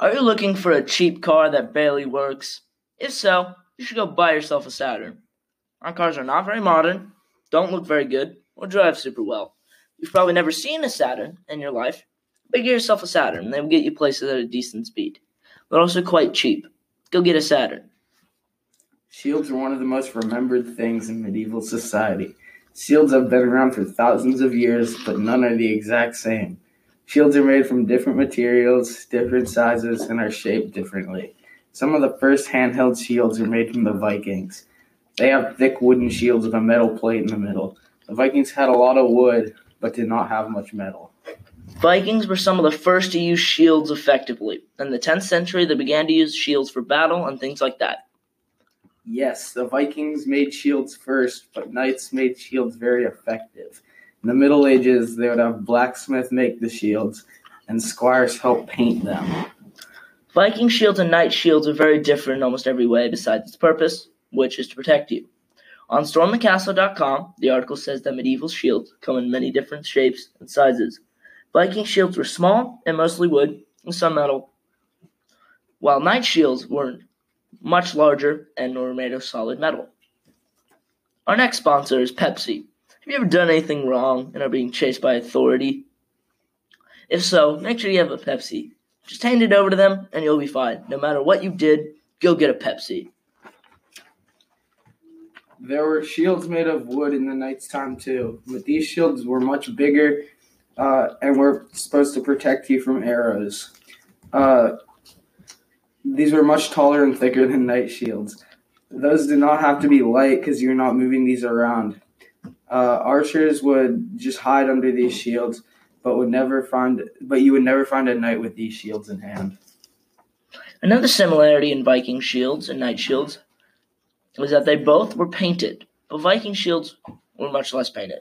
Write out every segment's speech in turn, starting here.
Are you looking for a cheap car that barely works? If so, you should go buy yourself a Saturn. Our cars are not very modern, don't look very good, or drive super well. You've probably never seen a Saturn in your life, but get yourself a Saturn. They will get you places at a decent speed. They're also quite cheap. Go get a Saturn. Shields are one of the most remembered things in medieval society. Shields have been around for thousands of years, but none are the exact same. Shields are made from different materials, different sizes, and are shaped differently. Some of the first handheld shields are made from the Vikings. They have thick wooden shields with a metal plate in the middle. The Vikings had a lot of wood, but did not have much metal. Vikings were some of the first to use shields effectively. In the 10th century, they began to use shields for battle and things like that. Yes, the Vikings made shields first, but knights made shields very effective. In the Middle Ages, they would have blacksmith make the shields, and squires help paint them. Viking shields and knight shields are very different in almost every way besides its purpose, which is to protect you. On stormthecastle.com, the article says that medieval shields come in many different shapes and sizes. Viking shields were small and mostly wood and some metal, while knight shields were much larger and were made of solid metal. Our next sponsor is Pepsi. Have you ever done anything wrong and are being chased by authority? If so, make sure you have a Pepsi. Just hand it over to them and you'll be fine. No matter what you did, go get a Pepsi. There were shields made of wood in the knight's time too, but these shields were much bigger uh, and were supposed to protect you from arrows. Uh, these were much taller and thicker than knight shields. Those did not have to be light because you're not moving these around. Uh, archers would just hide under these shields, but would never find. But you would never find a knight with these shields in hand. Another similarity in Viking shields and knight shields was that they both were painted, but Viking shields were much less painted.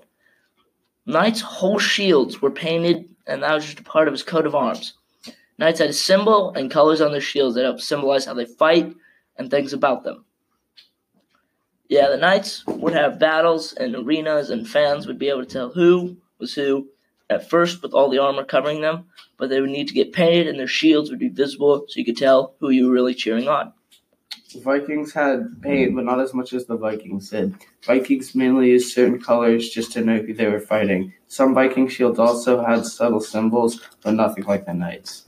Knight's whole shields were painted, and that was just a part of his coat of arms. Knights had a symbol and colors on their shields that helped symbolize how they fight and things about them. Yeah, the knights would have battles and arenas, and fans would be able to tell who was who at first with all the armor covering them, but they would need to get painted and their shields would be visible so you could tell who you were really cheering on. Vikings had paint, but not as much as the Vikings did. Vikings mainly used certain colors just to know who they were fighting. Some Viking shields also had subtle symbols, but nothing like the knights.